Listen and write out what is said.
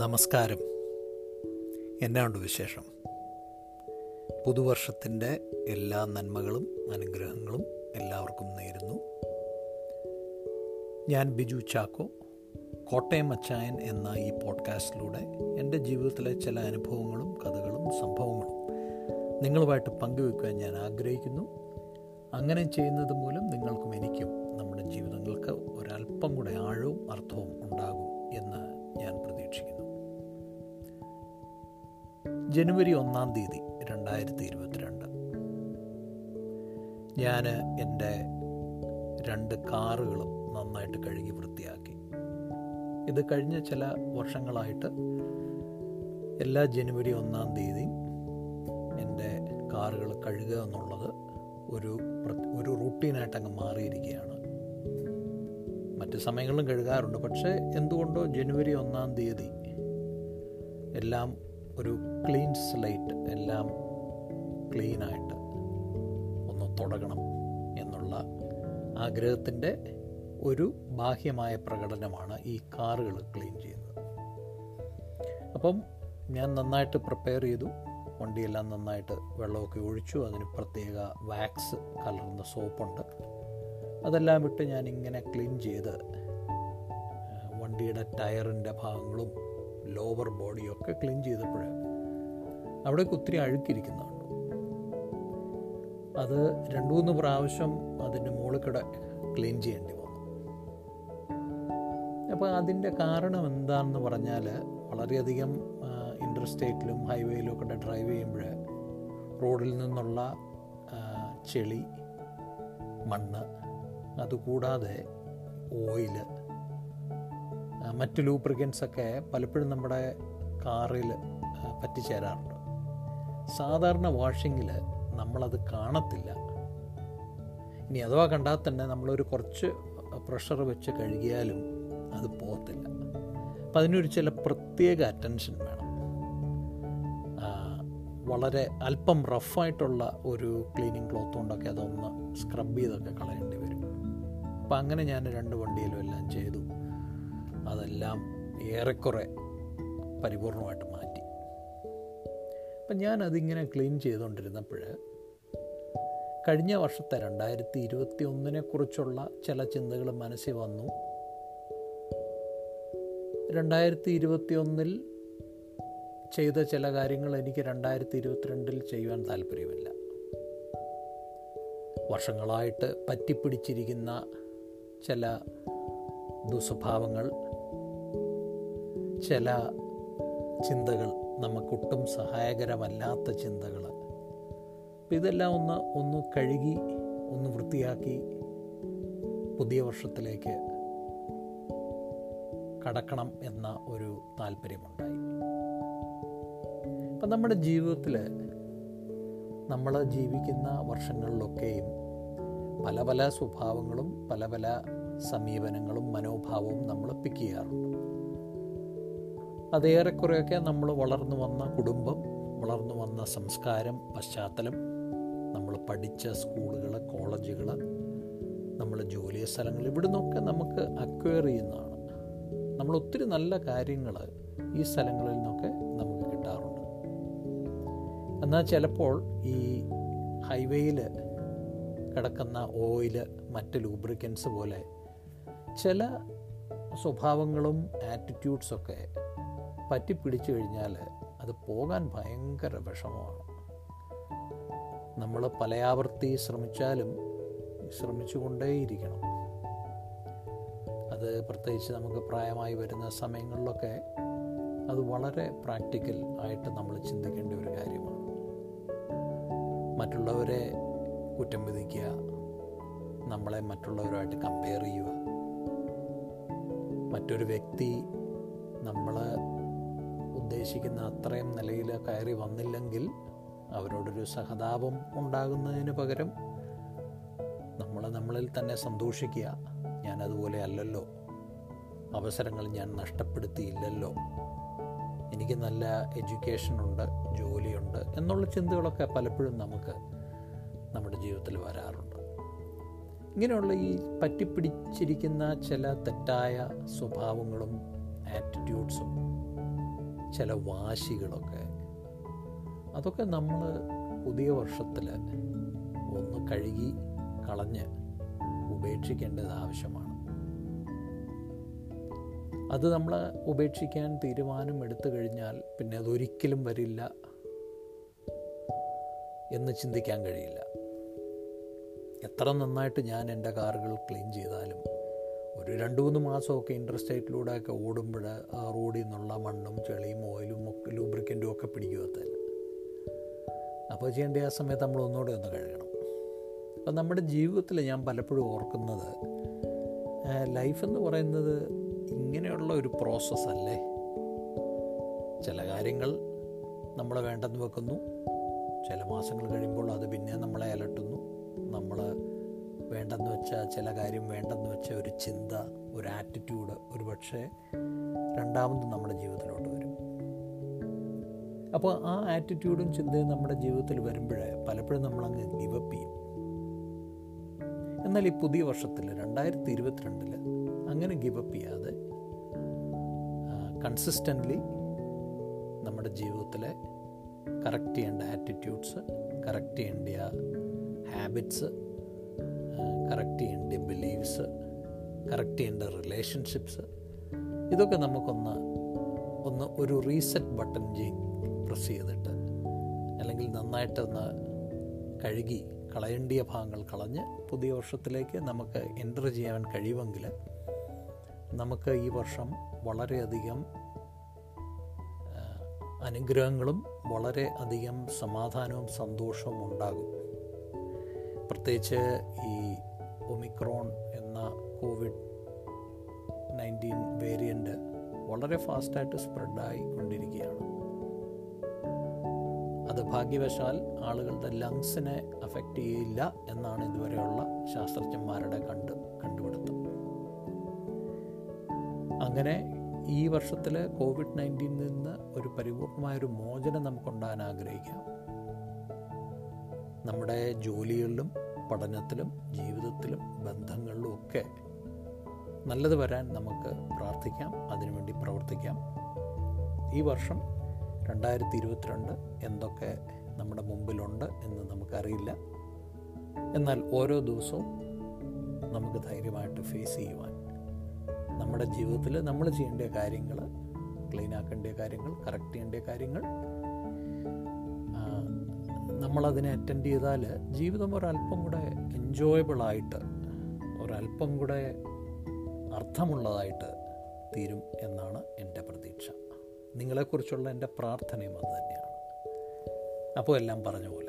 നമസ്കാരം. എന്നാണ്ട് വിശേഷം? പുതുവർഷത്തിന്റെ എല്ലാ നന്മകളും അനുഗ്രഹങ്ങളും എല്ലാവർക്കും നേരുന്നു. ഞാൻ ബിജു ചാക്കോ കോട്ടയം അച്ചായൻ എന്ന ഈ പോഡ്കാസ്റ്റിലൂടെ എന്റെ ജീവിതത്തിലെ ചില അനുഭവങ്ങളും കഥകളും സംഭവങ്ങളും നിങ്ങളുമായിട്ട് പങ്കുവെക്കുവാൻ ഞാൻ ആഗ്രഹിക്കുന്നു. അങ്ങനെ ചെയ്യുന്നത് മൂലം നിങ്ങൾക്കും ജനുവരി ഒന്നാം തീയതി രണ്ടായിരത്തി ഇരുപത്തിരണ്ട് ഞാൻ എന്റെ രണ്ട് കാറുകളും നന്നായിട്ട് കഴുകി വൃത്തിയാക്കി. ഇത് കഴിഞ്ഞ ചില വർഷങ്ങളായിട്ട് എല്ലാ ജനുവരി ഒന്നാം തീയതി എന്റെ കാറുകൾ കഴുകുക എന്നുള്ളത് ഒരു ഒരു റൂട്ടീനായിട്ട് അങ്ങ് മാറിയിരിക്കുകയാണ്. മറ്റ് സമയങ്ങളിലും കഴുകാറുണ്ട്. പക്ഷേ എന്തുകൊണ്ടോ ജനുവരി ഒന്നാം തീയതി എല്ലാം ഒരു ക്ലീൻ സ്ലൈറ്റ് എല്ലാം ക്ലീനായിട്ട് ഒന്ന് തുടങ്ങണം എന്നുള്ള ആഗ്രഹത്തിന്റെ ഒരു ബാഹ്യമായ പ്രകടനമാണ് ഈ കാറുകൾ ക്ലീൻ ചെയ്യുന്നത്. അപ്പം ഞാൻ നന്നായിട്ട് പ്രിപ്പയർ ചെയ്തു. വണ്ടിയെല്ലാം നന്നായിട്ട് വെള്ളമൊക്കെ ഒഴിച്ചു. അതിന് പ്രത്യേക വാക്സ് കലർന്ന സോപ്പുണ്ട് അതെല്ലാം വിട്ട് ഞാനിങ്ങനെ ക്ലീൻ ചെയ്ത് വണ്ടിയുടെ ടയറിന്റെ ഭാഗങ്ങളും ലോവർ ബോഡിയൊക്കെ ക്ലീൻ ചെയ്തപ്പോൾ അവിടെയൊക്കെ ഒത്തിരി അഴുക്കിരിക്കുന്നുണ്ട്. അത് രണ്ടു മൂന്ന് പ്രാവശ്യം അതിന്റെ മുകളിൽ ക്ലീൻ ചെയ്യേണ്ടി വന്നു. അപ്പോൾ അതിന്റെ കാരണം എന്താണെന്ന് പറഞ്ഞാൽ വളരെയധികം ഇന്റർസ്റ്റേറ്റിലും ഹൈവേയിലും ഒക്കെ ഡ്രൈവ് ചെയ്യുമ്പോൾ റോഡിൽ നിന്നുള്ള ചെളി മണ്ണ് അതുകൂടാതെ ഓയിൽ മറ്റ് ലൂബ്രിക്കൻസൊക്കെ പലപ്പോഴും നമ്മുടെ കാറിൽ പറ്റിച്ചേരാറുണ്ട്. സാധാരണ വാഷിങ്ങിൽ നമ്മളത് കാണത്തില്ല. ഇനി അഥവാ കണ്ടാൽ തന്നെ നമ്മളൊരു കുറച്ച് പ്രഷർ വെച്ച് കഴുകിയാലും അത് പോകത്തില്ല. അപ്പം അതിനൊരു ചില പ്രത്യേക അറ്റൻഷൻ വേണം. വളരെ അല്പം റഫായിട്ടുള്ള ഒരു ക്ലീനിങ് ക്ലോത്ത് കൊണ്ടൊക്കെ അതൊന്ന് സ്ക്രബ് ചെയ്തൊക്കെ കളയേണ്ടി വരും. അപ്പം അങ്ങനെ ഞാൻ രണ്ട് വണ്ടിയിലും എല്ലാം ചെയ്തു. അതെല്ലാം ഏറെക്കുറെ പരിപൂർണമായിട്ട് മാറ്റി. അപ്പം ഞാൻ അതിങ്ങനെ ക്ലീൻ ചെയ്തുകൊണ്ടിരുന്നപ്പോൾ കഴിഞ്ഞ വർഷത്തെ രണ്ടായിരത്തി ഇരുപത്തി ഒന്നിനെ കുറിച്ചുള്ള ചില ചിന്തകൾ മനസ്സിൽ വന്നു. രണ്ടായിരത്തി ഇരുപത്തി ഒന്നിൽ ചെയ്ത ചില കാര്യങ്ങൾ എനിക്ക് രണ്ടായിരത്തി ഇരുപത്തിരണ്ടിൽ ചെയ്യുവാൻ താല്പര്യമില്ല. വർഷങ്ങളായിട്ട് പറ്റിപ്പിടിച്ചിരിക്കുന്ന ചില ദുസ്വഭാവങ്ങൾ ചില ചിന്തകൾ നമുക്കൊട്ടും സഹായകരമല്ലാത്ത ചിന്തകൾ. ഇതെല്ലാം ഒന്ന് ഒന്ന് കഴുകി ഒന്ന് വൃത്തിയാക്കി പുതിയ വർഷത്തിലേക്ക് കടക്കണം എന്ന ഒരു താല്പര്യമുണ്ടായി. അപ്പം നമ്മുടെ ജീവിതത്തിൽ നമ്മൾ ജീവിക്കുന്ന വർഷങ്ങളിലൊക്കെയും പല പല സ്വഭാവങ്ങളും പല പല സമീപനങ്ങളും മനോഭാവവും നമ്മൾ പിക്ക് ചെയ്യാറുണ്ട്. അതേറെക്കുറെയൊക്കെ നമ്മൾ വളർന്നു വന്ന കുടുംബം വളർന്നു വന്ന സംസ്കാരം പശ്ചാത്തലം നമ്മൾ പഠിച്ച സ്കൂളുകൾ കോളേജുകൾ നമ്മൾ ജോലി സ്ഥലങ്ങൾ ഇവിടെ നിന്നൊക്കെ നമുക്ക് അക്വയർ ചെയ്യുന്നതാണ്. നമ്മൾ ഒത്തിരി നല്ല കാര്യങ്ങൾ ഈ സ്ഥലങ്ങളിൽ നിന്നൊക്കെ നമുക്ക് കിട്ടാറുണ്ട്. എന്നാൽ ചിലപ്പോൾ ഈ ഹൈവേയിൽ കിടക്കുന്ന ഓയിൽ മറ്റ് ലൂബ്രിക്കൻസ് പോലെ ചില സ്വഭാവങ്ങളും ആറ്റിറ്റ്യൂഡ്സൊക്കെ പറ്റിപ്പിടിച്ചു കഴിഞ്ഞാൽ അത് പോകാൻ ഭയങ്കര വിഷമമാണ്. നമ്മൾ പലയാവർത്തി ശ്രമിച്ചാലും ശ്രമിച്ചുകൊണ്ടേയിരിക്കണം. അത് പ്രത്യേകിച്ച് നമുക്ക് പ്രായമായി വരുന്ന സമയങ്ങളിലൊക്കെ അത് വളരെ പ്രാക്ടിക്കൽ ആയിട്ട് നമ്മൾ ചിന്തിക്കേണ്ട ഒരു കാര്യമാണ്. മറ്റുള്ളവരെ കുറ്റം വിധിക്കുക നമ്മളെ മറ്റുള്ളവരുമായിട്ട് കമ്പയർ ചെയ്യുക. മറ്റൊരു വ്യക്തി നമ്മൾ ഉദ്ദേശിക്കുന്ന അത്രയും നിലയിൽ കയറി വന്നില്ലെങ്കിൽ അവരോടൊരു സഹതാപം ഉണ്ടാകുന്നതിന് പകരം നമ്മൾ നമ്മളിൽ തന്നെ സന്തോഷിക്കുക. ഞാനതുപോലെ അല്ലല്ലോ. അവസരങ്ങൾ ഞാൻ നഷ്ടപ്പെടുത്തിയില്ലല്ലോ. എനിക്ക് നല്ല എഡ്യൂക്കേഷനുണ്ട് ജോലിയുണ്ട് എന്നുള്ള ചിന്തകളൊക്കെ പലപ്പോഴും നമുക്ക് നമ്മുടെ ജീവിതത്തിൽ വരാറുണ്ട്. ഇങ്ങനെയുള്ള ഈ പറ്റിപ്പിടിച്ചിരിക്കുന്ന ചില തെറ്റായ സ്വഭാവങ്ങളും ആറ്റിറ്റ്യൂഡ്സും ചില വാശികളൊക്കെ അതൊക്കെ നമ്മൾ പുതിയ വർഷത്തിൽ ഒന്ന് കഴുകി കളഞ്ഞ് ഉപേക്ഷിക്കേണ്ടത് ആവശ്യമാണ്. അത് നമ്മൾ ഉപേക്ഷിക്കാൻ തീരുമാനം എടുത്തു കഴിഞ്ഞാൽ പിന്നെ അതൊരിക്കലും വരില്ല എന്ന് ചിന്തിക്കാൻ കഴിയില്ല. എത്ര നന്നായിട്ട് ഞാൻ എന്റെ കാറുകൾ ക്ലീൻ ചെയ്താലും ഒരു രണ്ട് മൂന്ന് മാസമൊക്കെ ഇന്റർസ്റ്റേറ്റിലൂടെയൊക്കെ ഓടുമ്പോൾ ആ റോഡിൽ നിന്നുള്ള മണ്ണും ചെളിയും ഓയിലും ഒക്കെ ലൂബ്രിക്കന്റും ഒക്കെ പിടിക്കുമത്തല്ല അപ്പോൾ ചെയ്യേണ്ട ആ സമയത്ത് നമ്മൾ ഒന്നുകൂടെ ഒന്ന് കഴുകണം. അപ്പം നമ്മുടെ ജീവിതത്തിൽ ഞാൻ പലപ്പോഴും ഓർക്കുന്നത് ലൈഫ് എന്ന് പറയുന്നത് ഇങ്ങനെയുള്ള ഒരു പ്രോസസ്സല്ലേ ചില കാര്യങ്ങൾ നമ്മൾ വേണ്ടെന്ന് വെക്കുന്നു. ചില മാസങ്ങൾ കഴിയുമ്പോൾ അത് പിന്നെ നമ്മളെ അലട്ടുന്നു. നമ്മൾ വേണ്ടെന്ന് വെച്ച ചില കാര്യം വേണ്ടെന്ന് വെച്ച ഒരു ചിന്ത ഒരു ആറ്റിറ്റ്യൂഡ് ഒരു പക്ഷേ രണ്ടാമത് നമ്മുടെ ജീവിതത്തിലോട്ട് വരും. അപ്പോൾ ആ ആറ്റിറ്റ്യൂഡും ചിന്തയും നമ്മുടെ ജീവിതത്തിൽ വരുമ്പോൾ പലപ്പോഴും നമ്മളങ്ങ് ഗിവപ്പ് ചെയ്യും. എന്നാൽ ഈ പുതിയ വർഷത്തിൽ രണ്ടായിരത്തി ഇരുപത്തിരണ്ടിൽ അങ്ങനെ ഗിവപ്പ് ചെയ്യാതെ കൺസിസ്റ്റന്റ്ലി നമ്മുടെ ജീവിതത്തിലെ കറക്റ്റ് ചെയ്യേണ്ട ആറ്റിറ്റ്യൂഡ്സ് കറക്റ്റ് ചെയ്യേണ്ട ഹാബിറ്റ്സ് കറക്റ്റ് ചെയ്യേണ്ട ബിലീവ്സ് കറക്റ്റ് ചെയ്യേണ്ട റിലേഷൻഷിപ്സ് ഇതൊക്കെ നമുക്കൊന്ന് ഒന്ന് ഒരു റീസെറ്റ് ബട്ടൺ പ്രസ് ചെയ്തിട്ട് അല്ലെങ്കിൽ നന്നായിട്ടൊന്ന് കഴുകി കളയേണ്ടിയ ഭാഗങ്ങൾ കളഞ്ഞ് പുതിയ വർഷത്തിലേക്ക് നമുക്ക് എന്റർ ചെയ്യാൻ കഴിയുമെങ്കിൽ നമുക്ക് ഈ വർഷം വളരെയധികം അനുഗ്രഹങ്ങളും വളരെ അധികം സമാധാനവും സന്തോഷവും ഉണ്ടാകും. പ്രത്യേകിച്ച് ഈ ഒമിക്രോൺ എന്ന കോവിഡ് നയന്റീൻ വേരിയന്റ് വളരെ ഫാസ്റ്റായിട്ട് സ്പ്രെഡായി കൊണ്ടിരിക്കുകയാണ്. അത് ഭാഗ്യവശാൽ ആളുകളുടെ ലങ്സിനെ അഫക്റ്റ് ചെയ്യില്ല എന്നാണ് ഇതുവരെയുള്ള ശാസ്ത്രജ്ഞന്മാരുടെ കണ്ട് കണ്ടുപിടുത്തം. അങ്ങനെ ഈ വർഷത്തിൽ കോവിഡ് നയന്റീനിൽ നിന്ന് ഒരു പരിപൂർണമായൊരു മോചനം നമുക്കുണ്ടാകാൻ ആഗ്രഹിക്കാം. നമ്മുടെ ജോലികളിലും പഠനത്തിലും ജീവിതത്തിലും ബന്ധങ്ങളിലും ഒക്കെ നല്ലത് വരാൻ നമുക്ക് പ്രാർത്ഥിക്കാം അതിനുവേണ്ടി പ്രവർത്തിക്കാം. ഈ വർഷം രണ്ടായിരത്തി ഇരുപത്തിരണ്ട് എന്തൊക്കെ നമ്മുടെ മുമ്പിലുണ്ട് എന്ന് നമുക്കറിയില്ല. എന്നാൽ ഓരോ ദിവസവും നമുക്ക് ധൈര്യമായിട്ട് ഫേസ് ചെയ്യുവാൻ നമ്മുടെ ജീവിതത്തിൽ നമ്മൾ ചെയ്യേണ്ട കാര്യങ്ങൾ ക്ലീൻ ആക്കേണ്ട കാര്യങ്ങൾ കറക്റ്റ് ചെയ്യേണ്ട കാര്യങ്ങൾ നമ്മളതിനെ അറ്റൻഡ് ചെയ്താൽ ജീവിതം ഒരല്പം കൂടെ എൻജോയബിളായിട്ട് ഒരല്പം കൂടെ അർത്ഥമുള്ളതായിട്ട് തീരും എന്നാണ് എന്റെ പ്രതീക്ഷ. നിങ്ങളെക്കുറിച്ചുള്ള എന്റെ പ്രാർത്ഥനയും അത് തന്നെയാണ്. അപ്പോൾ എല്ലാം പറഞ്ഞ പോലെ